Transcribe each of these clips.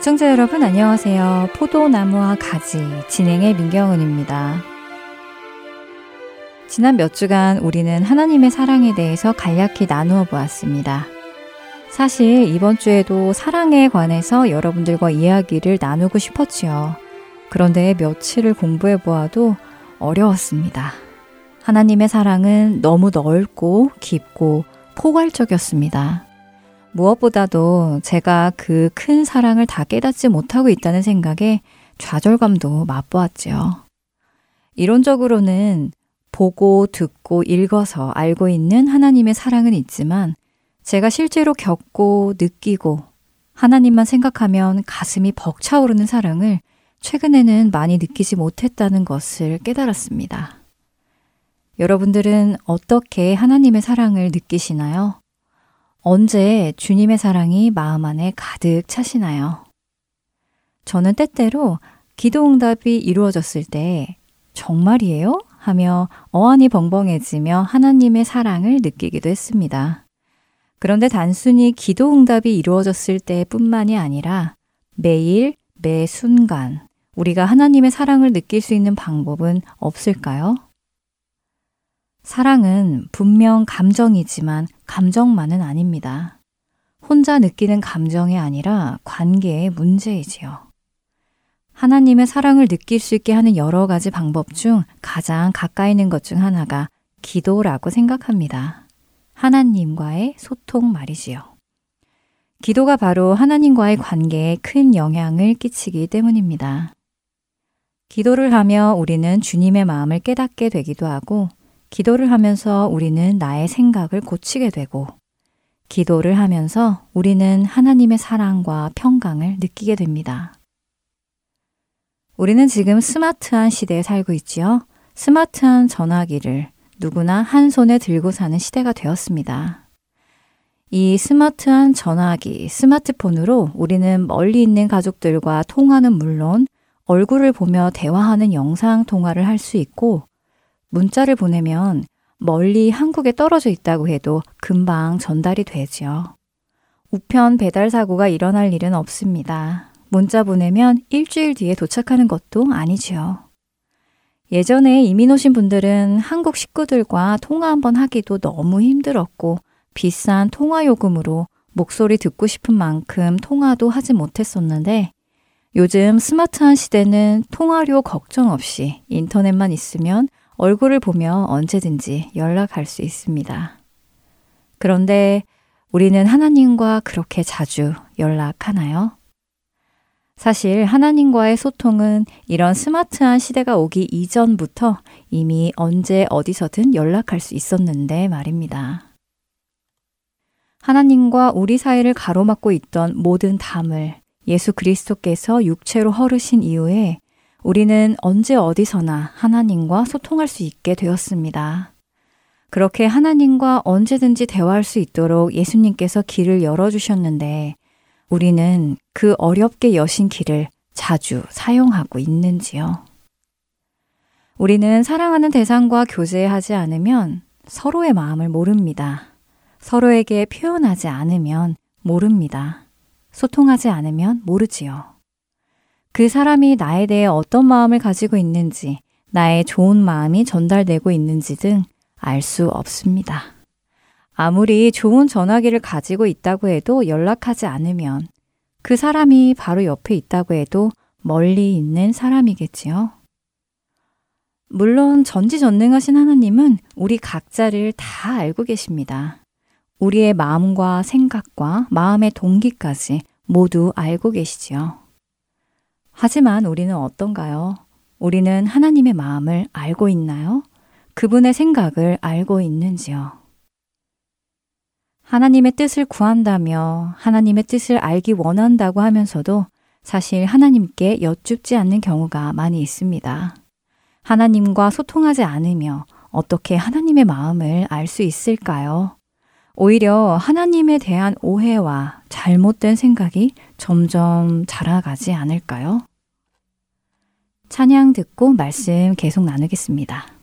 애청자 여러분 안녕하세요. 포도나무와 가지 진행의 민경은입니다. 지난 몇 주간 우리는 하나님의 사랑에 대해서 간략히 나누어 보았습니다. 사실 이번 주에도 사랑에 관해서 여러분들과 이야기를 나누고 싶었지요. 그런데 며칠을 공부해 보아도 어려웠습니다. 하나님의 사랑은 너무 넓고 깊고 포괄적이었습니다. 무엇보다도 제가 그 큰 사랑을 다 깨닫지 못하고 있다는 생각에 좌절감도 맛보았지요. 이론적으로는 보고 듣고 읽어서 알고 있는 하나님의 사랑은 있지만 제가 실제로 겪고 느끼고 하나님만 생각하면 가슴이 벅차오르는 사랑을 최근에는 많이 느끼지 못했다는 것을 깨달았습니다. 여러분들은 어떻게 하나님의 사랑을 느끼시나요? 언제 주님의 사랑이 마음 안에 가득 차시나요? 저는 때때로 기도 응답이 이루어졌을 때 정말이에요? 하며 어안이 벙벙해지며 하나님의 사랑을 느끼기도 했습니다. 그런데 단순히 기도 응답이 이루어졌을 때뿐만이 아니라 매일, 매 순간 우리가 하나님의 사랑을 느낄 수 있는 방법은 없을까요? 사랑은 분명 감정이지만 감정만은 아닙니다. 혼자 느끼는 감정이 아니라 관계의 문제이지요. 하나님의 사랑을 느낄 수 있게 하는 여러 가지 방법 중 가장 가까이 있는 것 중 하나가 기도라고 생각합니다. 하나님과의 소통 말이지요. 기도가 바로 하나님과의 관계에 큰 영향을 끼치기 때문입니다. 기도를 하며 우리는 주님의 마음을 깨닫게 되기도 하고 기도를 하면서 우리는 나의 생각을 고치게 되고, 기도를 하면서 우리는 하나님의 사랑과 평강을 느끼게 됩니다. 우리는 지금 스마트한 시대에 살고 있지요. 스마트한 전화기를 누구나 한 손에 들고 사는 시대가 되었습니다. 이 스마트한 전화기, 스마트폰으로 우리는 멀리 있는 가족들과 통화는 물론 얼굴을 보며 대화하는 영상 통화를 할 수 있고 문자를 보내면 멀리 한국에 떨어져 있다고 해도 금방 전달이 되지요. 우편 배달 사고가 일어날 일은 없습니다. 문자 보내면 일주일 뒤에 도착하는 것도 아니지요. 예전에 이민 오신 분들은 한국 식구들과 통화 한번 하기도 너무 힘들었고 비싼 통화 요금으로 목소리 듣고 싶은 만큼 통화도 하지 못했었는데 요즘 스마트한 시대는 통화료 걱정 없이 인터넷만 있으면 얼굴을 보며 언제든지 연락할 수 있습니다. 그런데 우리는 하나님과 그렇게 자주 연락하나요? 사실 하나님과의 소통은 이런 스마트한 시대가 오기 이전부터 이미 언제 어디서든 연락할 수 있었는데 말입니다. 하나님과 우리 사이를 가로막고 있던 모든 담을 예수 그리스도께서 육체로 헐으신 이후에 우리는 언제 어디서나 하나님과 소통할 수 있게 되었습니다. 그렇게 하나님과 언제든지 대화할 수 있도록 예수님께서 길을 열어주셨는데 우리는 그 어렵게 여신 길을 자주 사용하고 있는지요? 우리는 사랑하는 대상과 교제하지 않으면 서로의 마음을 모릅니다. 서로에게 표현하지 않으면 모릅니다. 소통하지 않으면 모르지요. 그 사람이 나에 대해 어떤 마음을 가지고 있는지, 나의 좋은 마음이 전달되고 있는지 등 알 수 없습니다. 아무리 좋은 전화기를 가지고 있다고 해도 연락하지 않으면 그 사람이 바로 옆에 있다고 해도 멀리 있는 사람이겠지요. 물론 전지전능하신 하나님은 우리 각자를 다 알고 계십니다. 우리의 마음과 생각과 마음의 동기까지 모두 알고 계시지요. 하지만 우리는 어떤가요? 우리는 하나님의 마음을 알고 있나요? 그분의 생각을 알고 있는지요? 하나님의 뜻을 구한다며 하나님의 뜻을 알기 원한다고 하면서도 사실 하나님께 여쭙지 않는 경우가 많이 있습니다. 하나님과 소통하지 않으며 어떻게 하나님의 마음을 알 수 있을까요? 오히려 하나님에 대한 오해와 잘못된 생각이 점점 자라가지 않을까요? 찬양 듣고 말씀 계속 나누겠습니다.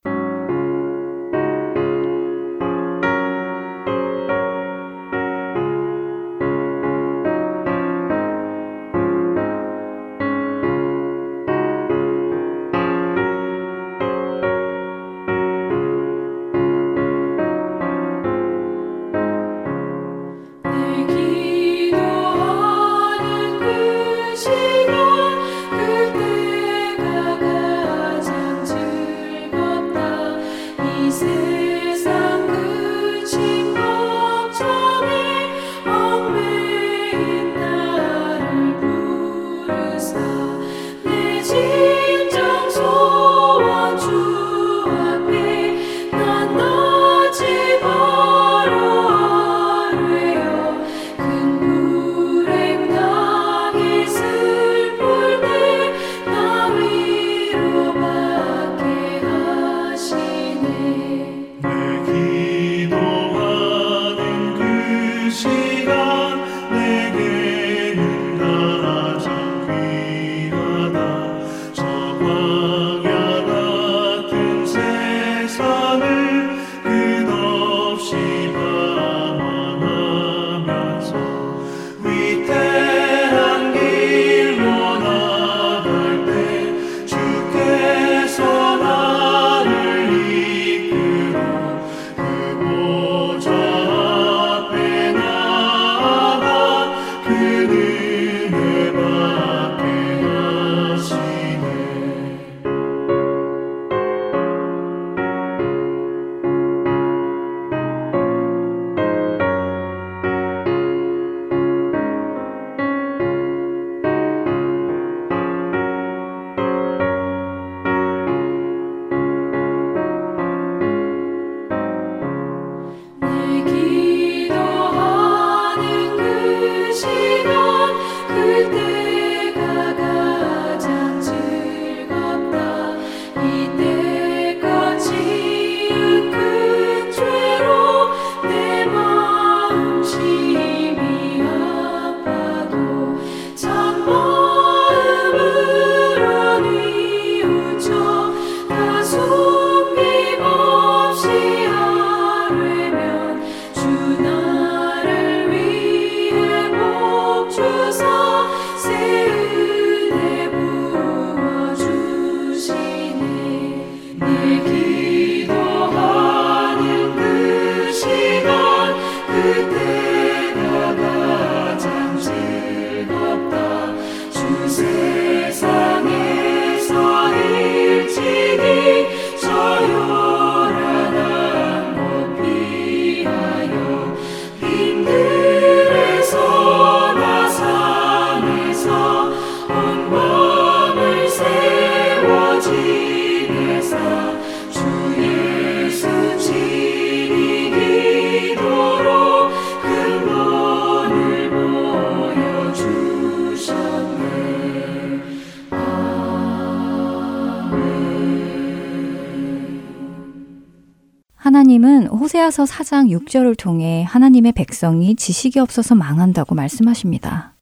하나님은 호세아서 4장 6절을 통해 하나님의 백성이 지식이 없어서 망한다고 말씀하십니다.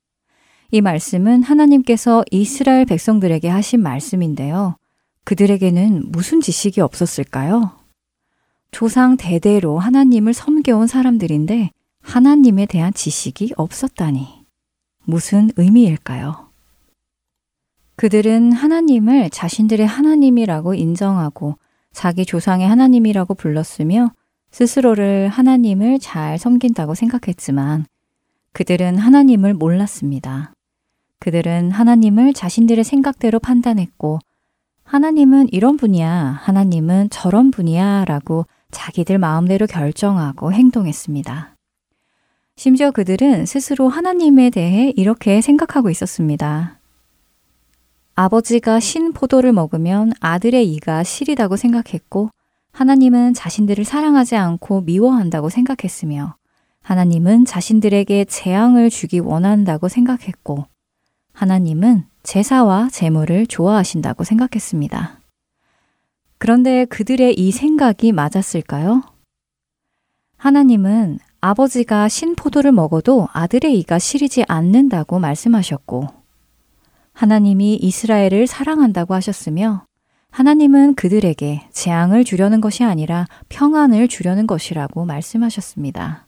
이 말씀은 하나님께서 이스라엘 백성들에게 하신 말씀인데요. 그들에게는 무슨 지식이 없었을까요? 조상 대대로 하나님을 섬겨온 사람들인데 하나님에 대한 지식이 없었다니. 무슨 의미일까요? 그들은 하나님을 자신들의 하나님이라고 인정하고 자기 조상의 하나님이라고 불렀으며 스스로를 하나님을 잘 섬긴다고 생각했지만 그들은 하나님을 몰랐습니다. 그들은 하나님을 자신들의 생각대로 판단했고 하나님은 이런 분이야, 하나님은 저런 분이야 라고 자기들 마음대로 결정하고 행동했습니다. 심지어 그들은 스스로 하나님에 대해 이렇게 생각하고 있었습니다. 아버지가 신 포도를 먹으면 아들의 이가 시리다고 생각했고 하나님은 자신들을 사랑하지 않고 미워한다고 생각했으며 하나님은 자신들에게 재앙을 주기 원한다고 생각했고 하나님은 제사와 제물을 좋아하신다고 생각했습니다. 그런데 그들의 이 생각이 맞았을까요? 하나님은 아버지가 신포도를 먹어도 아들의 이가 시리지 않는다고 말씀하셨고, 하나님이 이스라엘을 사랑한다고 하셨으며, 하나님은 그들에게 재앙을 주려는 것이 아니라 평안을 주려는 것이라고 말씀하셨습니다.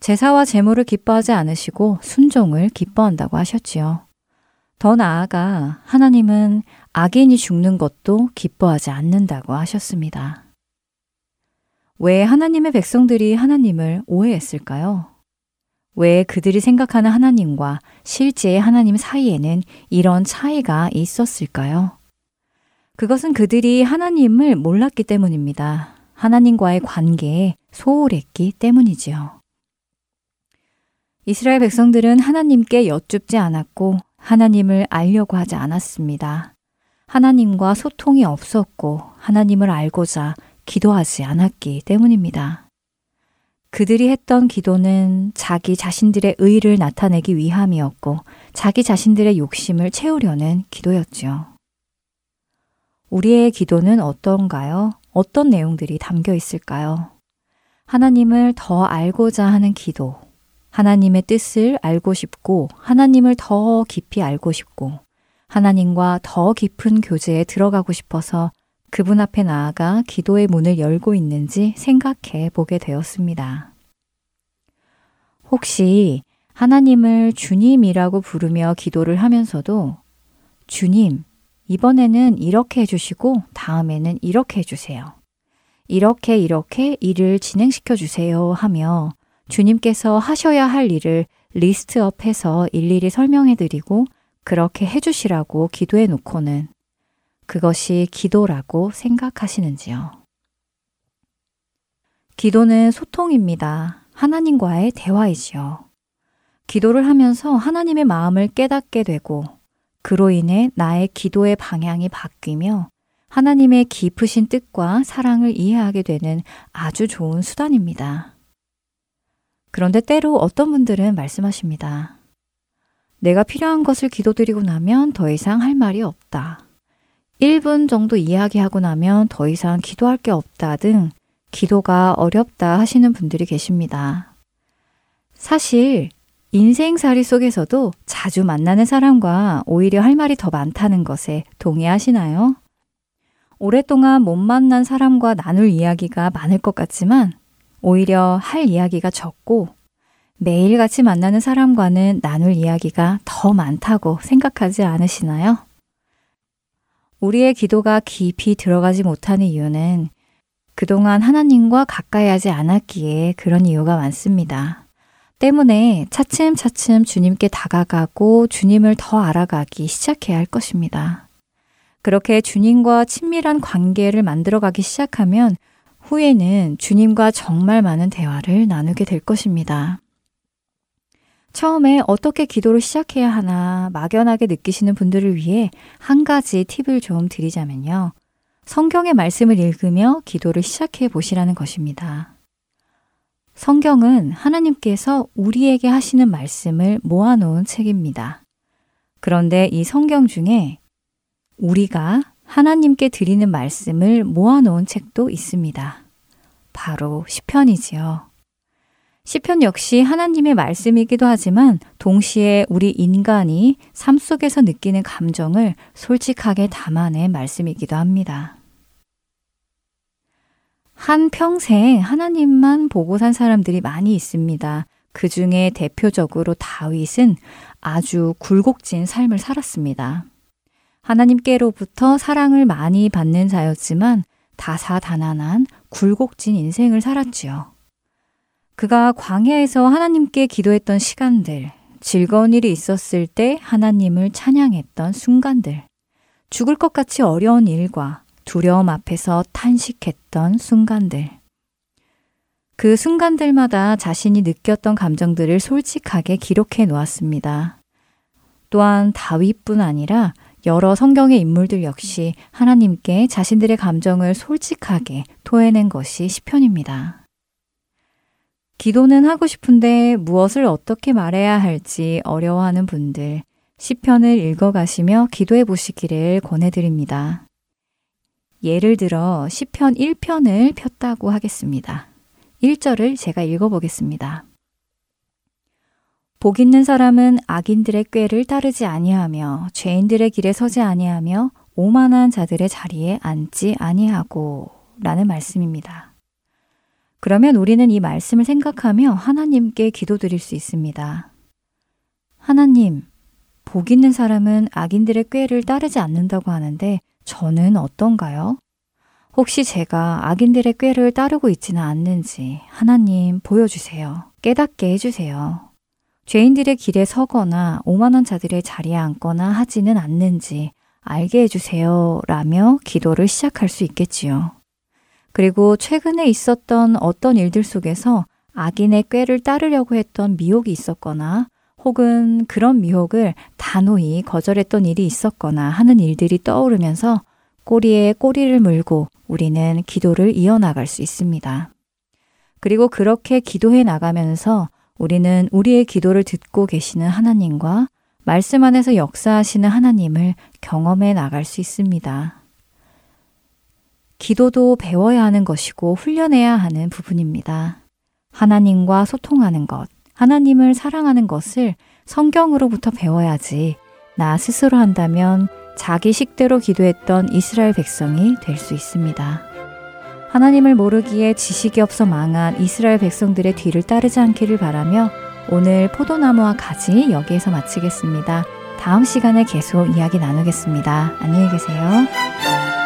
제사와 제물을 기뻐하지 않으시고 순종을 기뻐한다고 하셨지요. 더 나아가 하나님은 악인이 죽는 것도 기뻐하지 않는다고 하셨습니다. 왜 하나님의 백성들이 하나님을 오해했을까요? 왜 그들이 생각하는 하나님과 실제의 하나님 사이에는 이런 차이가 있었을까요? 그것은 그들이 하나님을 몰랐기 때문입니다. 하나님과의 관계에 소홀했기 때문이지요. 이스라엘 백성들은 하나님께 여쭙지 않았고 하나님을 알려고 하지 않았습니다. 하나님과 소통이 없었고 하나님을 알고자 기도하지 않았기 때문입니다. 그들이 했던 기도는 자기 자신들의 의를 나타내기 위함이었고 자기 자신들의 욕심을 채우려는 기도였죠. 우리의 기도는 어떤가요? 어떤 내용들이 담겨 있을까요? 하나님을 더 알고자 하는 기도, 하나님의 뜻을 알고 싶고, 하나님을 더 깊이 알고 싶고, 하나님과 더 깊은 교제에 들어가고 싶어서 그분 앞에 나아가 기도의 문을 열고 있는지 생각해 보게 되었습니다. 혹시 하나님을 주님이라고 부르며 기도를 하면서도 주님, 이번에는 이렇게 해주시고 다음에는 이렇게 해주세요. 이렇게 이렇게 일을 진행시켜 주세요 하며 주님께서 하셔야 할 일을 리스트업해서 일일이 설명해 드리고 그렇게 해주시라고 기도해 놓고는 그것이 기도라고 생각하시는지요? 기도는 소통입니다. 하나님과의 대화이지요. 기도를 하면서 하나님의 마음을 깨닫게 되고 그로 인해 나의 기도의 방향이 바뀌며 하나님의 깊으신 뜻과 사랑을 이해하게 되는 아주 좋은 수단입니다. 그런데 때로 어떤 분들은 말씀하십니다. 내가 필요한 것을 기도드리고 나면 더 이상 할 말이 없다. 1분 정도 이야기하고 나면 더 이상 기도할 게 없다 등 기도가 어렵다 하시는 분들이 계십니다. 사실 인생살이 속에서도 자주 만나는 사람과 오히려 할 말이 더 많다는 것에 동의하시나요? 오랫동안 못 만난 사람과 나눌 이야기가 많을 것 같지만 오히려 할 이야기가 적고 매일 같이 만나는 사람과는 나눌 이야기가 더 많다고 생각하지 않으시나요? 우리의 기도가 깊이 들어가지 못하는 이유는 그동안 하나님과 가까이 하지 않았기에 그런 이유가 많습니다. 때문에 차츰차츰 주님께 다가가고 주님을 더 알아가기 시작해야 할 것입니다. 그렇게 주님과 친밀한 관계를 만들어가기 시작하면 후에는 주님과 정말 많은 대화를 나누게 될 것입니다. 처음에 어떻게 기도를 시작해야 하나 막연하게 느끼시는 분들을 위해 한 가지 팁을 좀 드리자면요. 성경의 말씀을 읽으며 기도를 시작해 보시라는 것입니다. 성경은 하나님께서 우리에게 하시는 말씀을 모아놓은 책입니다. 그런데 이 성경 중에 우리가 하나님께 드리는 말씀을 모아놓은 책도 있습니다. 바로 시편이지요. 시편 역시 하나님의 말씀이기도 하지만 동시에 우리 인간이 삶 속에서 느끼는 감정을 솔직하게 담아낸 말씀이기도 합니다. 한 평생 하나님만 보고 산 사람들이 많이 있습니다. 그 중에 대표적으로 다윗은 아주 굴곡진 삶을 살았습니다. 하나님께로부터 사랑을 많이 받는 자였지만 다사다난한 굴곡진 인생을 살았지요. 그가 광야에서 하나님께 기도했던 시간들, 즐거운 일이 있었을 때 하나님을 찬양했던 순간들, 죽을 것 같이 어려운 일과 두려움 앞에서 탄식했던 순간들. 그 순간들마다 자신이 느꼈던 감정들을 솔직하게 기록해 놓았습니다. 또한 다윗뿐 아니라 여러 성경의 인물들 역시 하나님께 자신들의 감정을 솔직하게 토해낸 것이 시편입니다. 기도는 하고 싶은데 무엇을 어떻게 말해야 할지 어려워하는 분들, 시편을 읽어가시며 기도해 보시기를 권해드립니다. 예를 들어 시편 1편을 폈다고 하겠습니다. 1절을 제가 읽어보겠습니다. 복 있는 사람은 악인들의 꾀를 따르지 아니하며 죄인들의 길에 서지 아니하며 오만한 자들의 자리에 앉지 아니하고 라는 말씀입니다. 그러면 우리는 이 말씀을 생각하며 하나님께 기도드릴 수 있습니다. 하나님, 복 있는 사람은 악인들의 꾀를 따르지 않는다고 하는데 저는 어떤가요? 혹시 제가 악인들의 꾀를 따르고 있지는 않는지 하나님 보여주세요. 깨닫게 해주세요. 죄인들의 길에 서거나 오만한 자들의 자리에 앉거나 하지는 않는지 알게 해주세요. 라며 기도를 시작할 수 있겠지요. 그리고 최근에 있었던 어떤 일들 속에서 악인의 꾀를 따르려고 했던 미혹이 있었거나 혹은 그런 미혹을 단호히 거절했던 일이 있었거나 하는 일들이 떠오르면서 꼬리에 꼬리를 물고 우리는 기도를 이어나갈 수 있습니다. 그리고 그렇게 기도해 나가면서 우리는 우리의 기도를 듣고 계시는 하나님과 말씀 안에서 역사하시는 하나님을 경험해 나갈 수 있습니다. 기도도 배워야 하는 것이고 훈련해야 하는 부분입니다. 하나님과 소통하는 것, 하나님을 사랑하는 것을 성경으로부터 배워야지 나 스스로 한다면 자기 식대로 기도했던 이스라엘 백성이 될 수 있습니다. 하나님을 모르기에 지식이 없어 망한 이스라엘 백성들의 뒤를 따르지 않기를 바라며 오늘 포도나무와 가지 여기에서 마치겠습니다. 다음 시간에 계속 이야기 나누겠습니다. 안녕히 계세요.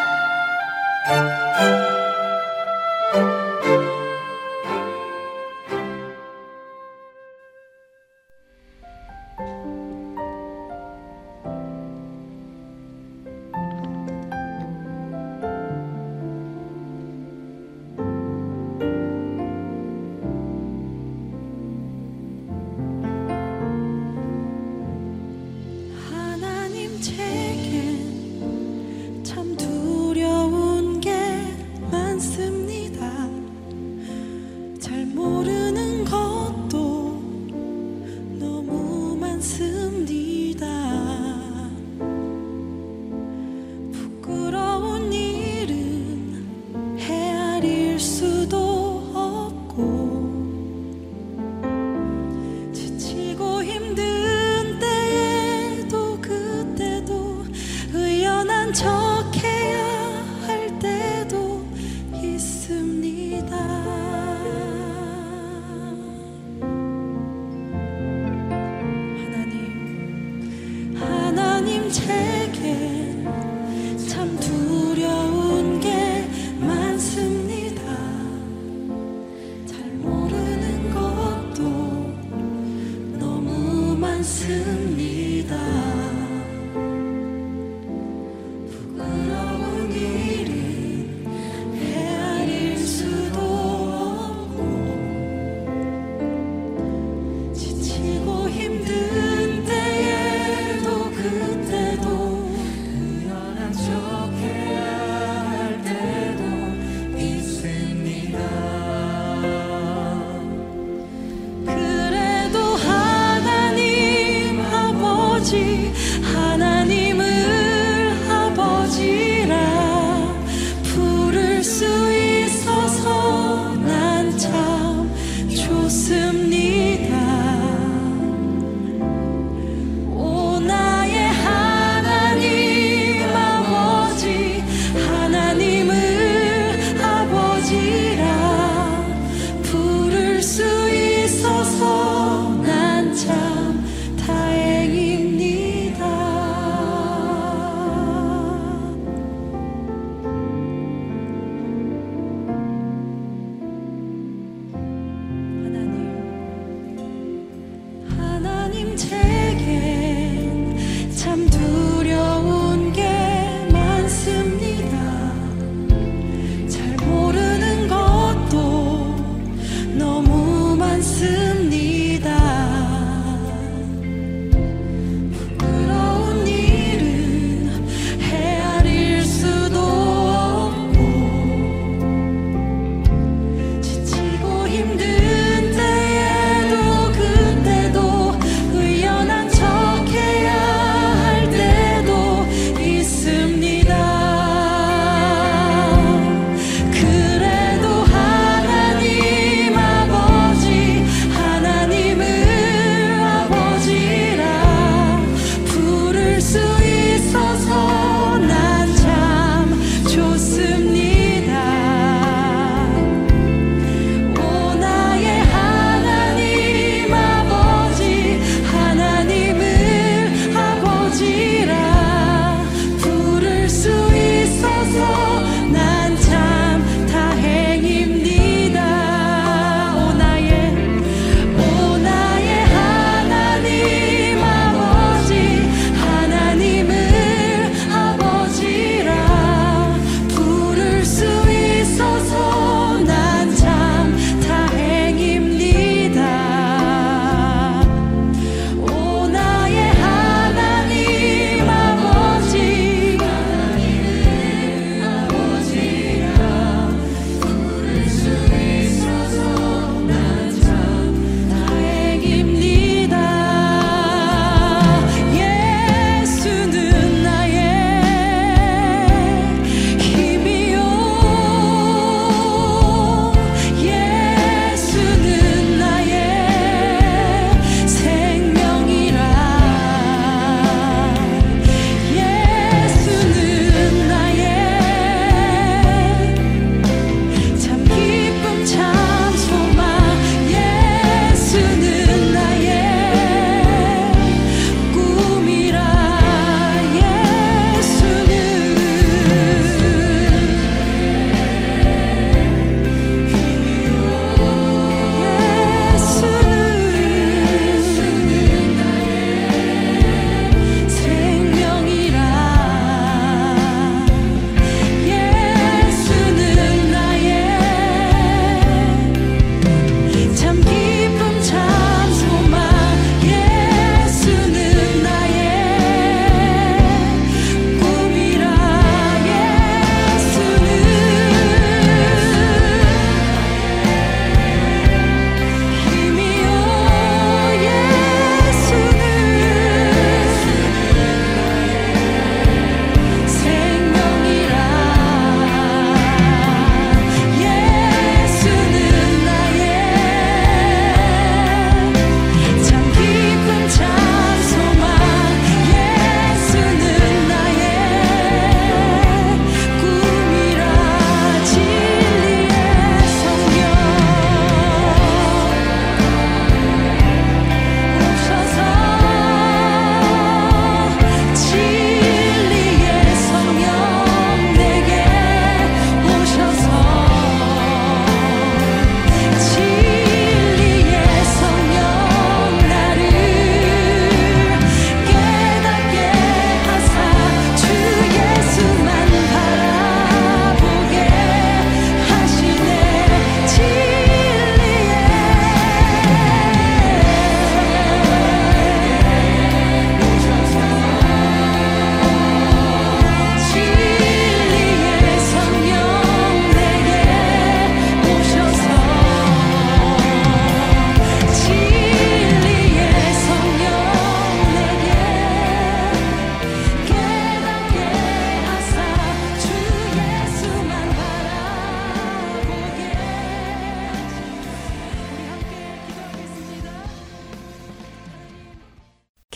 thank you. turn.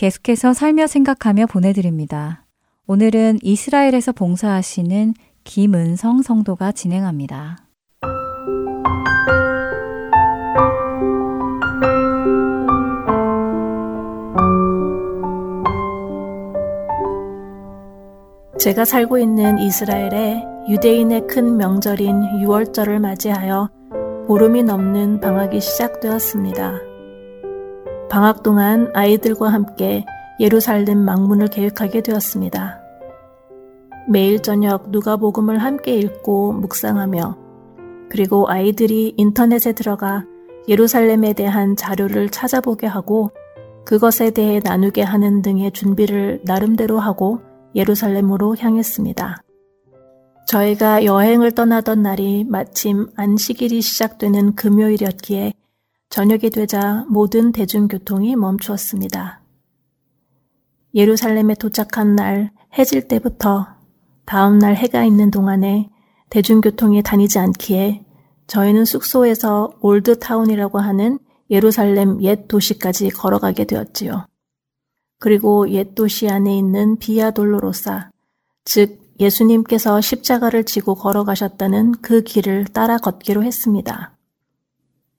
계속해서 살며 생각하며 보내드립니다. 오늘은 이스라엘에서 봉사하시는 김은성 성도가 진행합니다. 제가 살고 있는 이스라엘에 유대인의 큰 명절인 6월절을 맞이하여 보름이 넘는 방학이 시작되었습니다. 방학 동안 아이들과 함께 예루살렘 망문을 계획하게 되었습니다. 매일 저녁 누가복음을 함께 읽고 묵상하며 그리고 아이들이 인터넷에 들어가 예루살렘에 대한 자료를 찾아보게 하고 그것에 대해 나누게 하는 등의 준비를 나름대로 하고 예루살렘으로 향했습니다. 저희가 여행을 떠나던 날이 마침 안식일이 시작되는 금요일이었기에 저녁이 되자 모든 대중교통이 멈추었습니다. 예루살렘에 도착한 날 해질 때부터 다음 날 해가 있는 동안에 대중교통이 다니지 않기에 저희는 숙소에서 올드타운이라고 하는 예루살렘 옛 도시까지 걸어가게 되었지요. 그리고 옛 도시 안에 있는 비아 돌로로사, 즉 예수님께서 십자가를 지고 걸어가셨다는 그 길을 따라 걷기로 했습니다.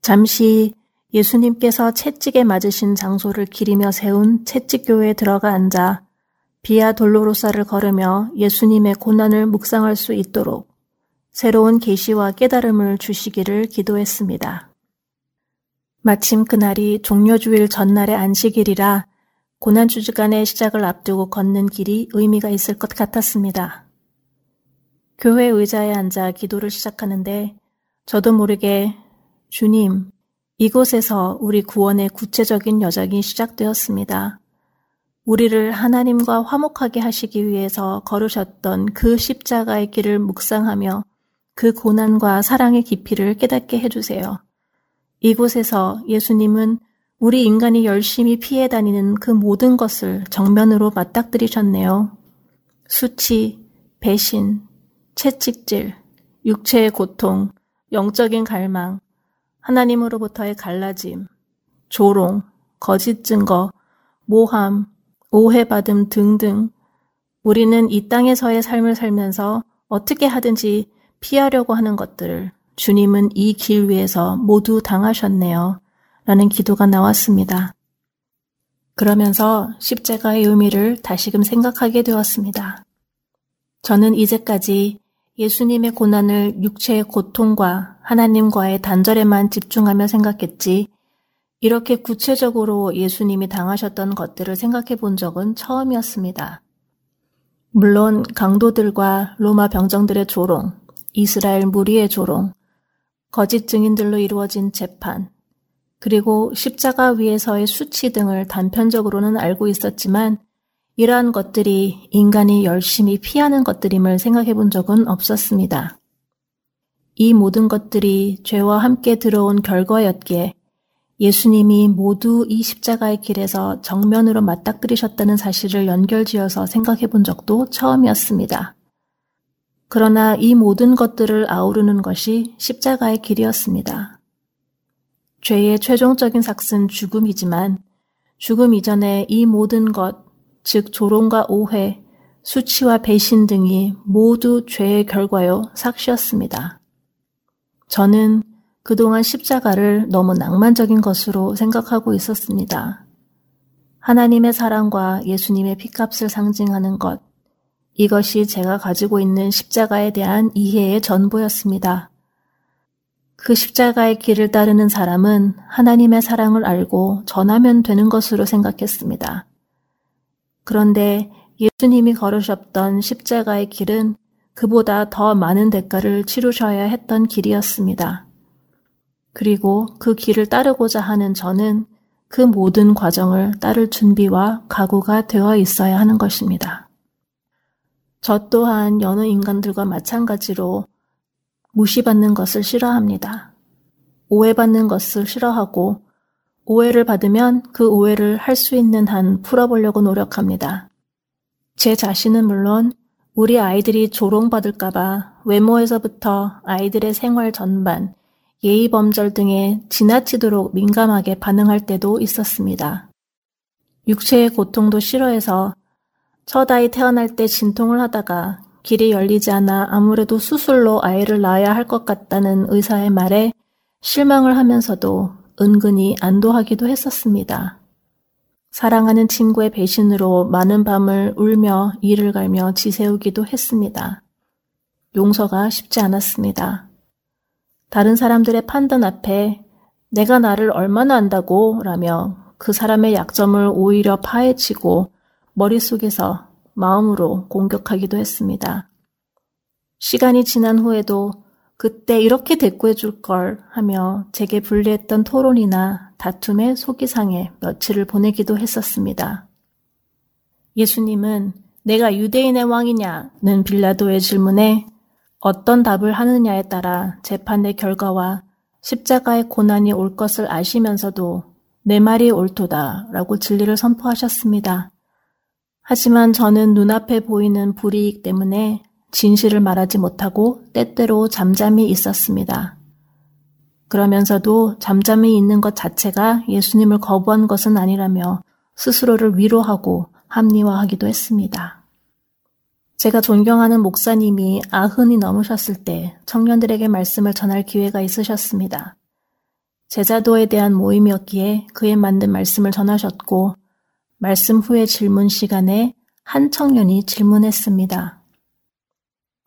잠시 예수님께서 채찍에 맞으신 장소를 기리며 세운 채찍교회에 들어가 앉아 비아 돌로로사를 걸으며 예수님의 고난을 묵상할 수 있도록 새로운 계시와 깨달음을 주시기를 기도했습니다. 마침 그날이 종려주일 전날의 안식일이라 고난주주간의 시작을 앞두고 걷는 길이 의미가 있을 것 같았습니다. 교회 의자에 앉아 기도를 시작하는데 저도 모르게 주님, 이곳에서 우리 구원의 구체적인 여정이 시작되었습니다. 우리를 하나님과 화목하게 하시기 위해서 걸으셨던 그 십자가의 길을 묵상하며 그 고난과 사랑의 깊이를 깨닫게 해주세요. 이곳에서 예수님은 우리 인간이 열심히 피해 다니는 그 모든 것을 정면으로 맞닥뜨리셨네요. 수치, 배신, 채찍질, 육체의 고통, 영적인 갈망, 하나님으로부터의 갈라짐, 조롱, 거짓 증거, 모함, 오해받음 등등 우리는 이 땅에서의 삶을 살면서 어떻게 하든지 피하려고 하는 것들을 주님은 이 길 위에서 모두 당하셨네요. 라는 기도가 나왔습니다. 그러면서 십자가의 의미를 다시금 생각하게 되었습니다. 저는 이제까지 예수님의 고난을 육체의 고통과 하나님과의 단절에만 집중하며 생각했지, 이렇게 구체적으로 예수님이 당하셨던 것들을 생각해 본 적은 처음이었습니다. 물론 강도들과 로마 병정들의 조롱, 이스라엘 무리의 조롱, 거짓 증인들로 이루어진 재판, 그리고 십자가 위에서의 수치 등을 단편적으로는 알고 있었지만 이러한 것들이 인간이 열심히 피하는 것들임을 생각해 본 적은 없었습니다. 이 모든 것들이 죄와 함께 들어온 결과였기에 예수님이 모두 이 십자가의 길에서 정면으로 맞닥뜨리셨다는 사실을 연결지어서 생각해 본 적도 처음이었습니다. 그러나 이 모든 것들을 아우르는 것이 십자가의 길이었습니다. 죄의 최종적인 삭은 죽음이지만 죽음 이전에 이 모든 것, 즉 조롱과 오해, 수치와 배신 등이 모두 죄의 결과요 삭시였습니다. 저는 그동안 십자가를 너무 낭만적인 것으로 생각하고 있었습니다. 하나님의 사랑과 예수님의 피값을 상징하는 것, 이것이 제가 가지고 있는 십자가에 대한 이해의 전부였습니다. 그 십자가의 길을 따르는 사람은 하나님의 사랑을 알고 전하면 되는 것으로 생각했습니다. 그런데 예수님이 걸으셨던 십자가의 길은 그보다 더 많은 대가를 치르셔야 했던 길이었습니다. 그리고 그 길을 따르고자 하는 저는 그 모든 과정을 따를 준비와 각오가 되어 있어야 하는 것입니다. 저 또한 여느 인간들과 마찬가지로 무시받는 것을 싫어합니다. 오해받는 것을 싫어하고 오해를 받으면 그 오해를 할 수 있는 한 풀어보려고 노력합니다. 제 자신은 물론 우리 아이들이 조롱받을까봐 외모에서부터 아이들의 생활 전반, 예의범절 등에 지나치도록 민감하게 반응할 때도 있었습니다. 육체의 고통도 싫어해서 첫 아이 태어날 때 진통을 하다가 길이 열리지 않아 아무래도 수술로 아이를 낳아야 할 것 같다는 의사의 말에 실망을 하면서도 은근히 안도하기도 했었습니다. 사랑하는 친구의 배신으로 많은 밤을 울며 이를 갈며 지새우기도 했습니다. 용서가 쉽지 않았습니다. 다른 사람들의 판단 앞에 내가 나를 얼마나 안다고 라며 그 사람의 약점을 오히려 파헤치고 머릿속에서 마음으로 공격하기도 했습니다. 시간이 지난 후에도 그때 이렇게 대꾸해 줄 걸 하며 제게 불리했던 토론이나 다툼의 속이상에 며칠을 보내기도 했었습니다. 예수님은 내가 유대인의 왕이냐는 빌라도의 질문에 어떤 답을 하느냐에 따라 재판의 결과와 십자가의 고난이 올 것을 아시면서도 내 말이 옳도다 라고 진리를 선포하셨습니다. 하지만 저는 눈앞에 보이는 불이익 때문에 진실을 말하지 못하고 때때로 잠잠히 있었습니다. 그러면서도 잠잠히 있는 것 자체가 예수님을 거부한 것은 아니라며 스스로를 위로하고 합리화하기도 했습니다. 제가 존경하는 목사님이 아흔이 넘으셨을 때 청년들에게 말씀을 전할 기회가 있으셨습니다. 제자도에 대한 모임이었기에 그에 만든 말씀을 전하셨고 말씀 후의 질문 시간에 한 청년이 질문했습니다.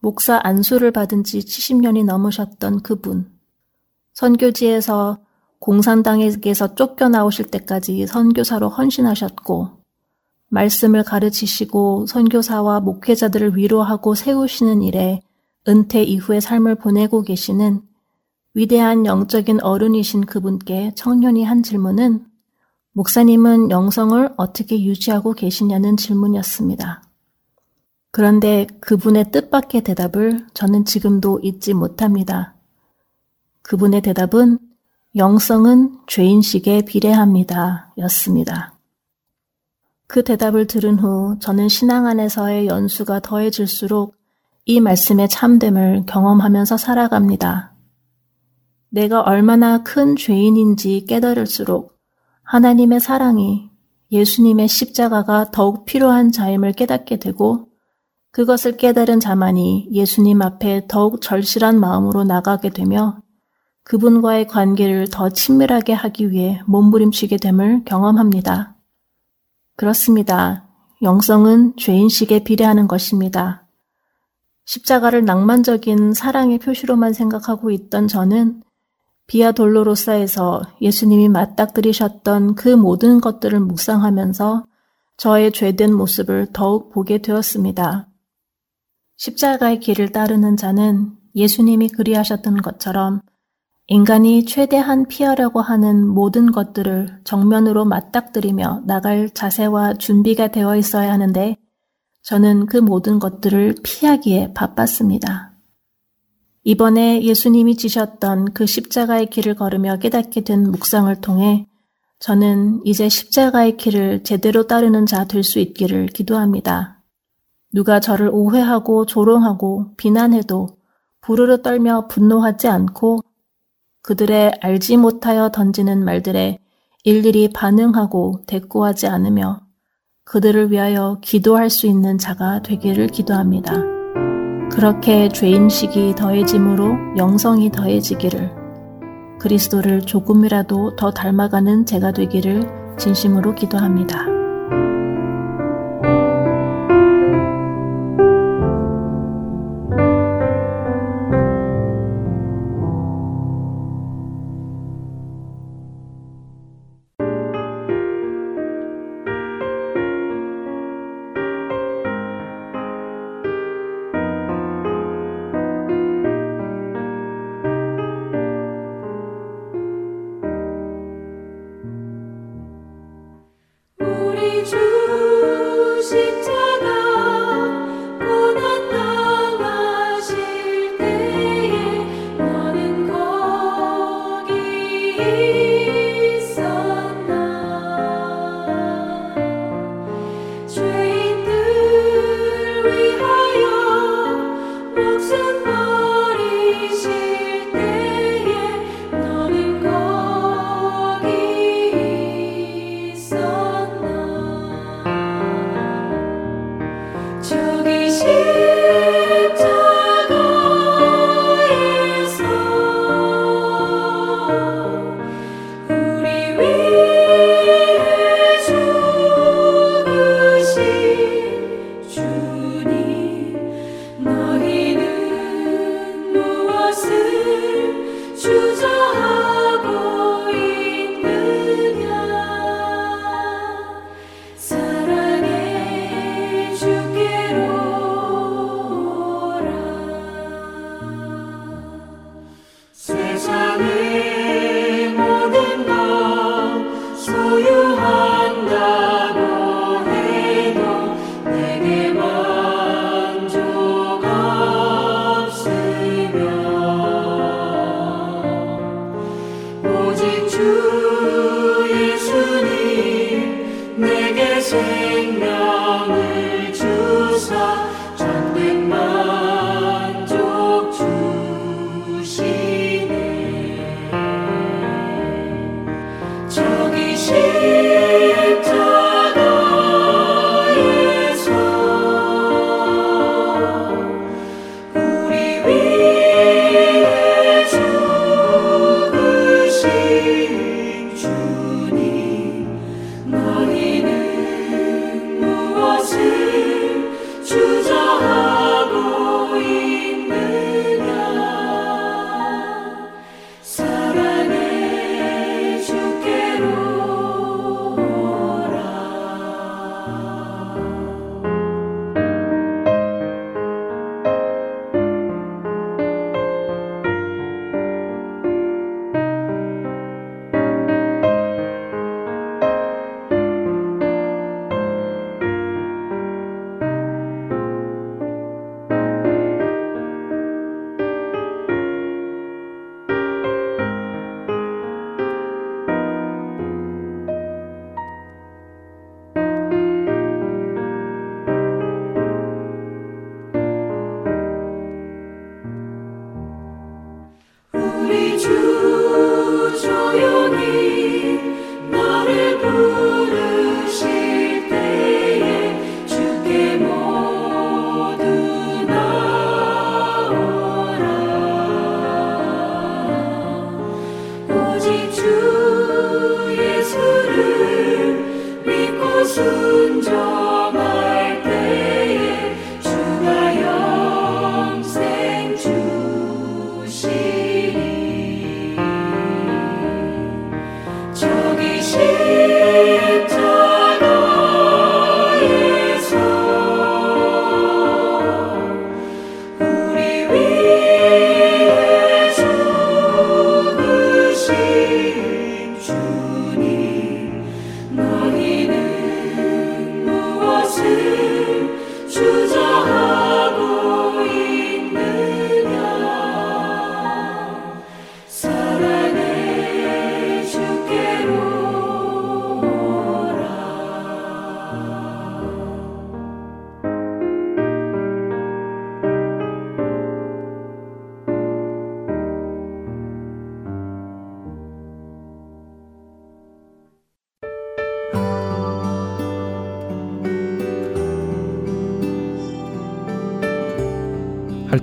목사 안수를 받은 지 70년이 넘으셨던 그분. 선교지에서 공산당에게서 쫓겨나오실 때까지 선교사로 헌신하셨고 말씀을 가르치시고 선교사와 목회자들을 위로하고 세우시는 일에 은퇴 이후의 삶을 보내고 계시는 위대한 영적인 어른이신 그분께 청년이 한 질문은 목사님은 영성을 어떻게 유지하고 계시냐는 질문이었습니다. 그런데 그분의 뜻밖의 대답을 저는 지금도 잊지 못합니다. 그분의 대답은 영성은 죄인식에 비례합니다. 였습니다. 그 대답을 들은 후 저는 신앙 안에서의 연수가 더해질수록 이 말씀의 참됨을 경험하면서 살아갑니다. 내가 얼마나 큰 죄인인지 깨달을수록 하나님의 사랑이 예수님의 십자가가 더욱 필요한 자임을 깨닫게 되고 그것을 깨달은 자만이 예수님 앞에 더욱 절실한 마음으로 나가게 되며 그분과의 관계를 더 친밀하게 하기 위해 몸부림치게 됨을 경험합니다. 그렇습니다. 영성은 죄인식에 비례하는 것입니다. 십자가를 낭만적인 사랑의 표시로만 생각하고 있던 저는 비아 돌로로사에서 예수님이 맞닥뜨리셨던 그 모든 것들을 묵상하면서 저의 죄된 모습을 더욱 보게 되었습니다. 십자가의 길을 따르는 자는 예수님이 그리하셨던 것처럼 인간이 최대한 피하려고 하는 모든 것들을 정면으로 맞닥뜨리며 나갈 자세와 준비가 되어 있어야 하는데 저는 그 모든 것들을 피하기에 바빴습니다. 이번에 예수님이 지셨던 그 십자가의 길을 걸으며 깨닫게 된 묵상을 통해 저는 이제 십자가의 길을 제대로 따르는 자 될 수 있기를 기도합니다. 누가 저를 오해하고 조롱하고 비난해도 부르르 떨며 분노하지 않고 그들의 알지 못하여 던지는 말들에 일일이 반응하고 대꾸하지 않으며 그들을 위하여 기도할 수 있는 자가 되기를 기도합니다. 그렇게 죄인식이 더해짐으로 영성이 더해지기를 그리스도를 조금이라도 더 닮아가는 제가 되기를 진심으로 기도합니다.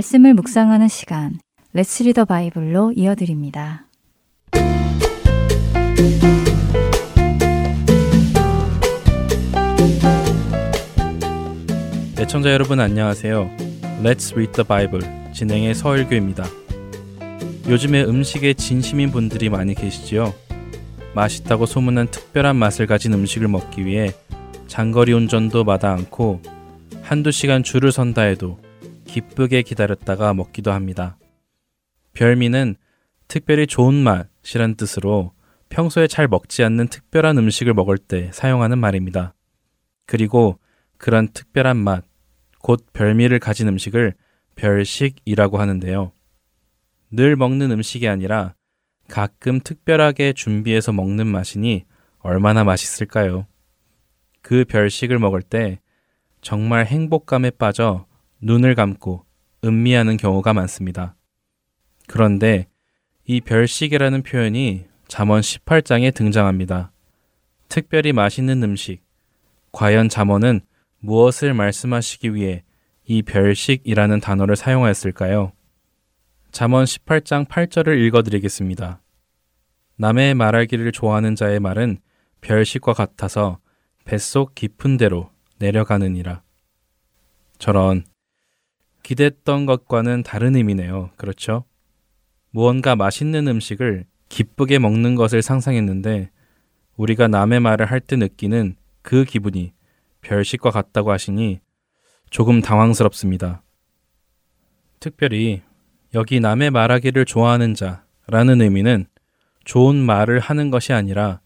말씀을 묵상하는 시간, 레츠 리더 바이블로 이어드립니다. 애청자 여러분 안녕하세요. Let's Read the Bible 진행의 서일교입니다. 요즘에 음식에 진심인 분들이 많이 계시지요. 맛있다고 소문난 특별한 맛을 가진 음식을 먹기 위해 장거리 운전도 마다 않고 한두 시간 줄을 선다 해도 기쁘게 기다렸다가 먹기도 합니다. 별미는 특별히 좋은 맛이란 뜻으로 평소에 잘 먹지 않는 특별한 음식을 먹을 때 사용하는 말입니다. 그리고 그런 특별한 맛, 곧 별미를 가진 음식을 별식이라고 하는데요. 늘 먹는 음식이 아니라 가끔 특별하게 준비해서 먹는 맛이니 얼마나 맛있을까요? 그 별식을 먹을 때 정말 행복감에 빠져 눈을 감고 음미하는 경우가 많습니다. 그런데 이 별식이라는 표현이 잠언 18장에 등장합니다. 특별히 맛있는 음식. 과연 잠언은 무엇을 말씀하시기 위해 이 별식이라는 단어를 사용하였을까요? 잠언 18장 8절을 읽어 드리겠습니다. 남의 말하기를 좋아하는 자의 말은 별식과 같아서 뱃속 깊은 데로 내려가느니라. 저런 기댔던 것과는 다른 의미네요. 그렇죠? 무언가 맛있는 음식을 기쁘게 먹는 것을 상상했는데 우리가 남의 말을 할 때 느끼는 그 기분이 별식과 같다고 하시니 조금 당황스럽습니다. 특별히 여기 남의 말하기를 좋아하는 자라는 의미는 좋은 말을 하는 것이 아니라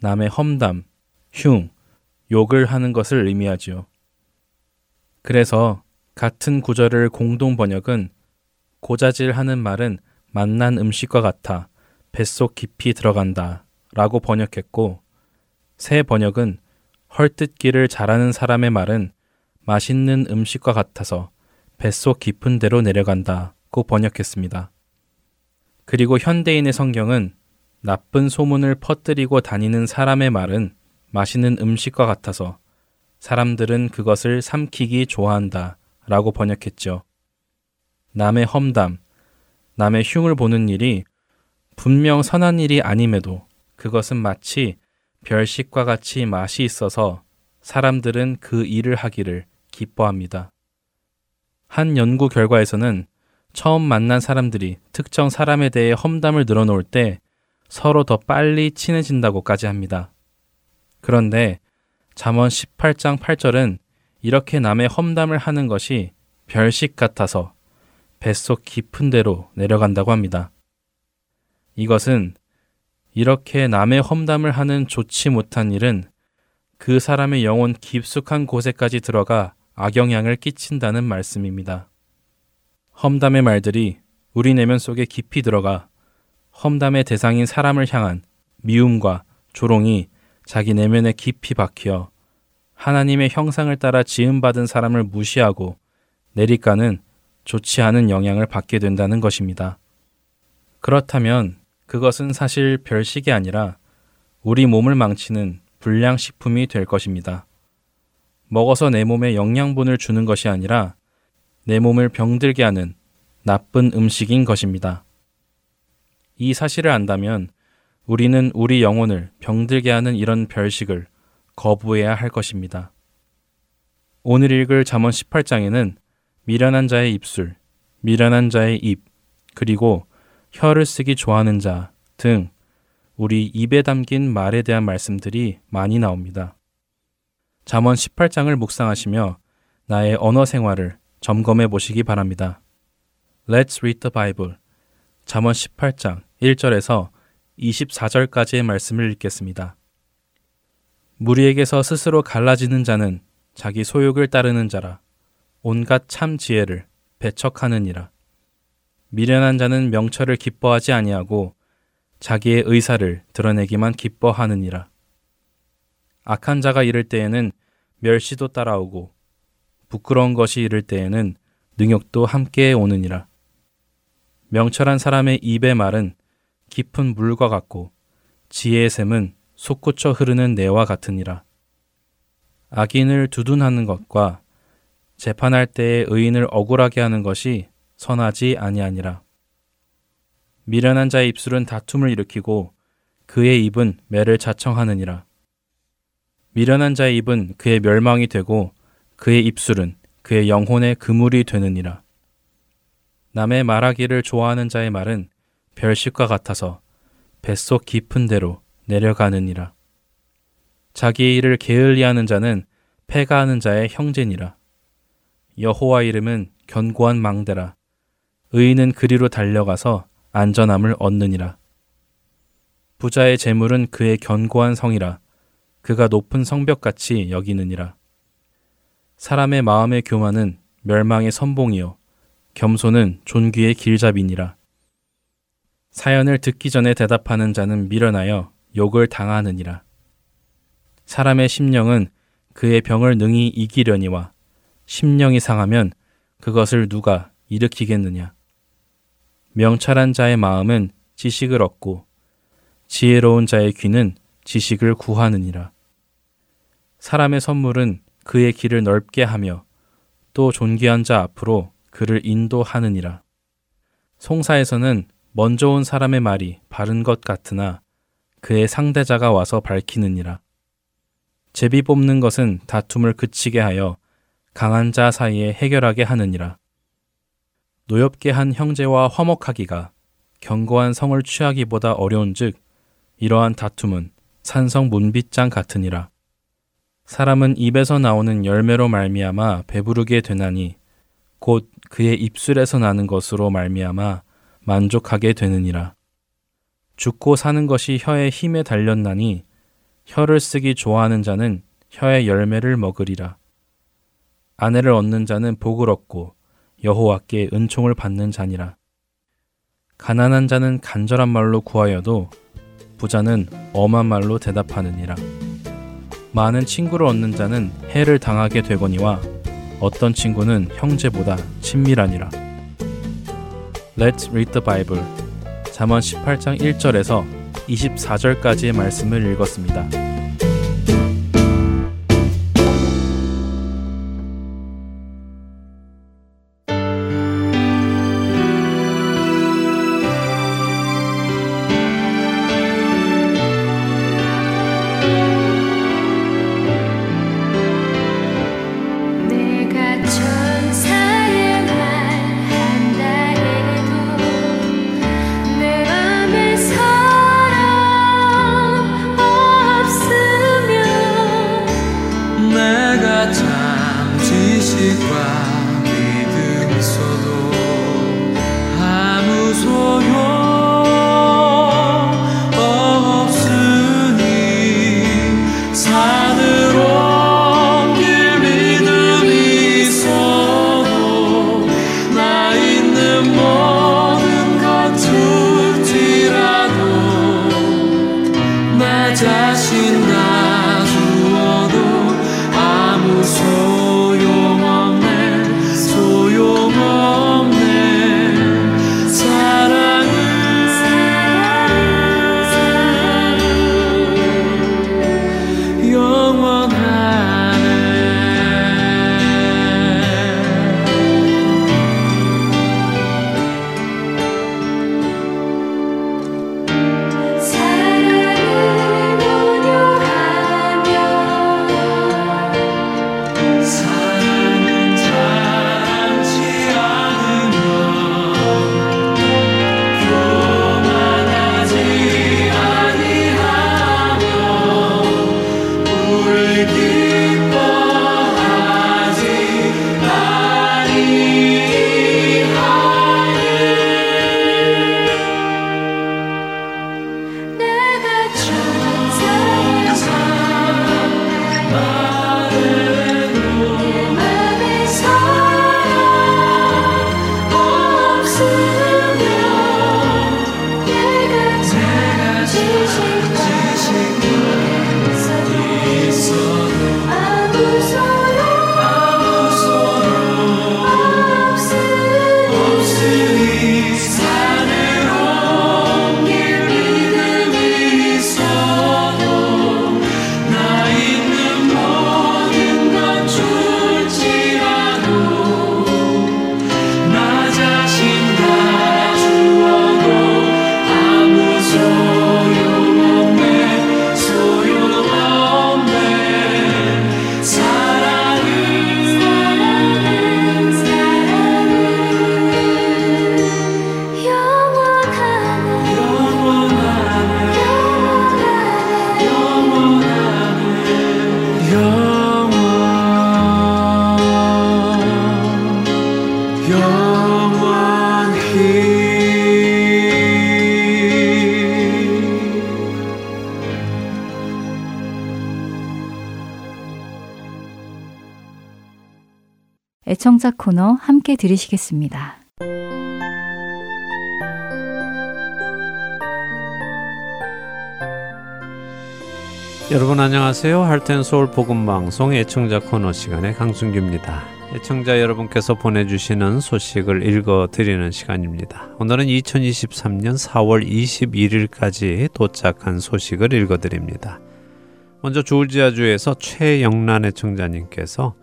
남의 험담, 흉, 욕을 하는 것을 의미하지요. 그래서 같은 구절을 공동 번역은 고자질 하는 말은 맛난 음식과 같아 뱃속 깊이 들어간다 라고 번역했고 새 번역은 헐뜯기를 잘하는 사람의 말은 맛있는 음식과 같아서 뱃속 깊은 데로 내려간다고 번역했습니다. 그리고 현대인의 성경은 나쁜 소문을 퍼뜨리고 다니는 사람의 말은 맛있는 음식과 같아서 사람들은 그것을 삼키기 좋아한다 라고 번역했죠. 남의 험담, 남의 흉을 보는 일이 분명 선한 일이 아님에도 그것은 마치 별식과 같이 맛이 있어서 사람들은 그 일을 하기를 기뻐합니다. 한 연구 결과에서는 처음 만난 사람들이 특정 사람에 대해 험담을 늘어놓을 때 서로 더 빨리 친해진다고까지 합니다. 그런데 잠언 18장 8절은 이렇게 남의 험담을 하는 것이 별식 같아서 뱃속 깊은 데로 내려간다고 합니다. 이것은 이렇게 남의 험담을 하는 좋지 못한 일은 그 사람의 영혼 깊숙한 곳에까지 들어가 악영향을 끼친다는 말씀입니다. 험담의 말들이 우리 내면 속에 깊이 들어가 험담의 대상인 사람을 향한 미움과 조롱이 자기 내면에 깊이 박혀 하나님의 형상을 따라 지음받은 사람을 무시하고 내리가는 좋지 않은 영향을 받게 된다는 것입니다. 그렇다면 그것은 사실 별식이 아니라 우리 몸을 망치는 불량식품이 될 것입니다. 먹어서 내 몸에 영양분을 주는 것이 아니라 내 몸을 병들게 하는 나쁜 음식인 것입니다. 이 사실을 안다면 우리는 우리 영혼을 병들게 하는 이런 별식을 거부해야 할 것입니다. 오늘 읽을 잠언 18장에는 미련한 자의 입술, 미련한 자의 입, 그리고 혀를 쓰기 좋아하는 자 등 우리 입에 담긴 말에 대한 말씀들이 많이 나옵니다. 잠언 18장을 묵상하시며 나의 언어 생활을 점검해 보시기 바랍니다. Let's read the Bible. 잠언 18장 1절에서 24절까지의 말씀을 읽겠습니다. 무리에게서 스스로 갈라지는 자는 자기 소욕을 따르는 자라. 온갖 참 지혜를 배척하느니라. 미련한 자는 명철을 기뻐하지 아니하고 자기의 의사를 드러내기만 기뻐하느니라. 악한 자가 이를 때에는 멸시도 따라오고 부끄러운 것이 이를 때에는 능욕도 함께 오느니라. 명철한 사람의 입의 말은 깊은 물과 같고 지혜의 샘은 솟구쳐 흐르는 내와 같으니라. 악인을 두둔하는 것과 재판할 때에 의인을 억울하게 하는 것이 선하지 아니하니라. 미련한 자의 입술은 다툼을 일으키고 그의 입은 매를 자청하느니라. 미련한 자의 입은 그의 멸망이 되고 그의 입술은 그의 영혼의 그물이 되느니라. 남의 말하기를 좋아하는 자의 말은 별식과 같아서 뱃속 깊은 데로 내려가느니라. 자기의 일을 게을리 하는 자는 패가하는 자의 형제니라. 여호와 이름은 견고한 망대라. 의인은 그리로 달려가서 안전함을 얻느니라. 부자의 재물은 그의 견고한 성이라. 그가 높은 성벽같이 여기느니라. 사람의 마음의 교만은 멸망의 선봉이요. 겸손은 존귀의 길잡이니라. 사연을 듣기 전에 대답하는 자는 미련하여 욕을 당하느니라. 사람의 심령은 그의 병을 능히 이기려니와 심령이 상하면 그것을 누가 일으키겠느냐. 명철한 자의 마음은 지식을 얻고 지혜로운 자의 귀는 지식을 구하느니라. 사람의 선물은 그의 길을 넓게 하며 또 존귀한 자 앞으로 그를 인도하느니라. 송사에서는 먼저 온 사람의 말이 바른 것 같으나 그의 상대자가 와서 밝히느니라. 제비 뽑는 것은 다툼을 그치게 하여 강한 자 사이에 해결하게 하느니라. 노엽게 한 형제와 화목하기가 견고한 성을 취하기보다 어려운즉 이러한 다툼은 산성 문빗장 같으니라. 사람은 입에서 나오는 열매로 말미암아 배부르게 되나니 곧 그의 입술에서 나는 것으로 말미암아 만족하게 되느니라. 죽고 사는 것이 혀의 힘에 달렸나니 혀를 쓰기 좋아하는 자는 혀의 열매를 먹으리라. 아내를 얻는 자는 복을 얻고 여호와께 은총을 받는 자니라. 가난한 자는 간절한 말로 구하여도 부자는 엄한 말로 대답하느니라. 많은 친구를 얻는 자는 해를 당하게 되거니와 어떤 친구는 형제보다 친밀하니라. Let's read the Bible. 잠언 18장 1절에서 24절까지의 말씀을 읽었습니다. 애청자 코너 함께 들으시겠습니다. 여러분 안녕하세요. 할텐 서울 복음 방송 애청자 코너 시간의 강순규입니다. 애청자 여러분께서 보내주시는 소식을 읽어 드리는 시간입니다. 오늘은 2023년 4월 21일까지 도착한 소식을 읽어 드립니다. 먼저 조지아주에서 최영란 애청자님께서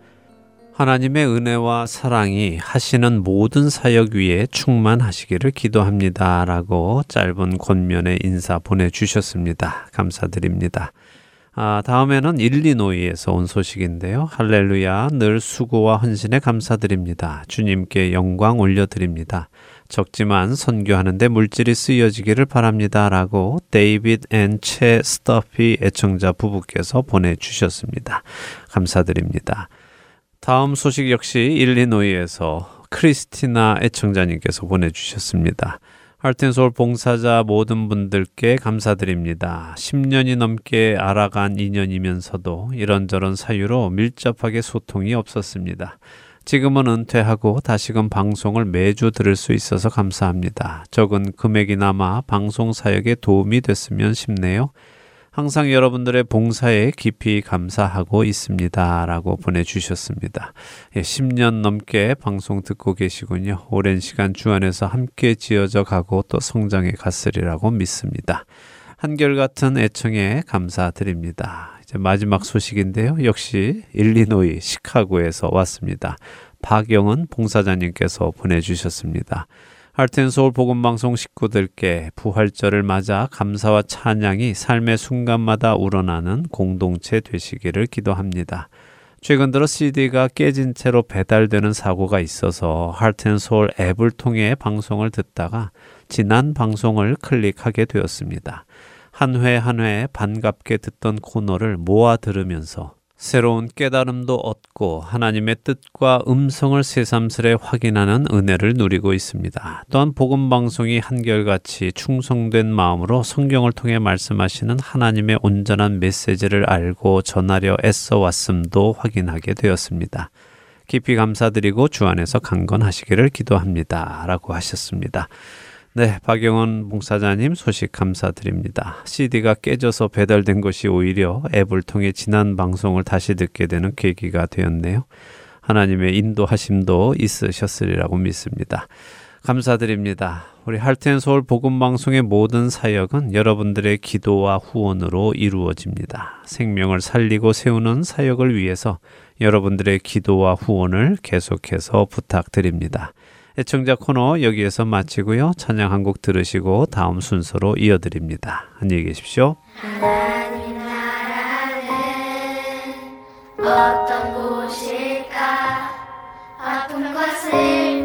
하나님의 은혜와 사랑이 하시는 모든 사역 위에 충만하시기를 기도합니다. 라고 짧은 권면의 인사 보내주셨습니다. 감사드립니다. 아, 다음에는 일리노이에서 온 소식인데요. 할렐루야, 늘 수고와 헌신에 감사드립니다. 주님께 영광 올려드립니다. 적지만 선교하는데 물질이 쓰여지기를 바랍니다. 라고 데이빗 앤채 스터피 애청자 부부께서 보내주셨습니다. 감사드립니다. 다음 소식 역시 일리노이에서 크리스티나 애청자님께서 보내주셨습니다. 할텐솔 봉사자 모든 분들께 감사드립니다. 10년이 넘게 알아간 인연이면서도 이런저런 사유로 밀접하게 소통이 없었습니다. 지금은 은퇴하고 다시금 방송을 매주 들을 수 있어서 감사합니다. 적은 금액이나마 방송 사역에 도움이 됐으면 싶네요. 항상 여러분들의 봉사에 깊이 감사하고 있습니다. 라고 보내주셨습니다. 예, 10년 넘게 방송 듣고 계시군요. 오랜 시간 주 안에서 함께 지어져 가고 또 성장해 갔으리라고 믿습니다. 한결같은 애청에 감사드립니다. 이제 마지막 소식인데요. 역시 일리노이 시카고에서 왔습니다. 박영은 봉사자님께서 보내주셨습니다. 할텐 서울 복음 방송 식구들께 부활절을 맞아 감사와 찬양이 삶의 순간마다 우러나는 공동체 되시기를 기도합니다. 최근 들어 CD가 깨진 채로 배달되는 사고가 있어서 할텐 서울 앱을 통해 방송을 듣다가 지난 방송을 클릭하게 되었습니다. 한 회 한 회 반갑게 듣던 코너를 모아 들으면서 새로운 깨달음도 얻고 하나님의 뜻과 음성을 새삼스레 확인하는 은혜를 누리고 있습니다. 또한 복음 방송이 한결같이 충성된 마음으로 성경을 통해 말씀하시는 하나님의 온전한 메시지를 알고 전하려 애써 왔음도 확인하게 되었습니다. 깊이 감사드리고 주 안에서 강건하시기를 기도합니다. 라고 하셨습니다. 네, 박영원 봉사자님 소식 감사드립니다. CD가 깨져서 배달된 것이 오히려 앱을 통해 지난 방송을 다시 듣게 되는 계기가 되었네요. 하나님의 인도하심도 있으셨으리라고 믿습니다. 감사드립니다. 우리 할텐 서울 복음 방송의 모든 사역은 여러분들의 기도와 후원으로 이루어집니다. 생명을 살리고 세우는 사역을 위해서 여러분들의 기도와 후원을 계속해서 부탁드립니다. 애청자 코너 여기에서 마치고요. 찬양 한 곡 들으시고 다음 순서로 이어드립니다. 안녕히 계십시오. 어떤 곳일까? 아픔과 슬픔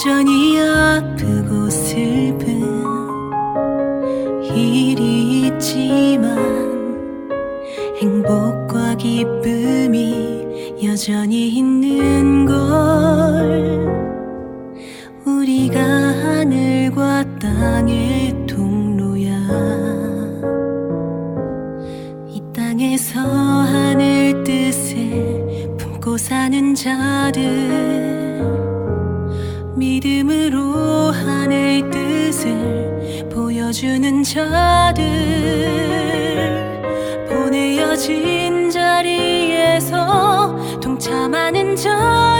여전히 아프고 슬픈 일이 있지만 행복과 기쁨이 여전히 있는 걸 우리가 하늘과 땅의 통로야. 이 땅에서 하늘 뜻을 품고 사는 자들 믿음으로 하늘 뜻을 보여주는 자들 보내어진 자리에서 동참하는 자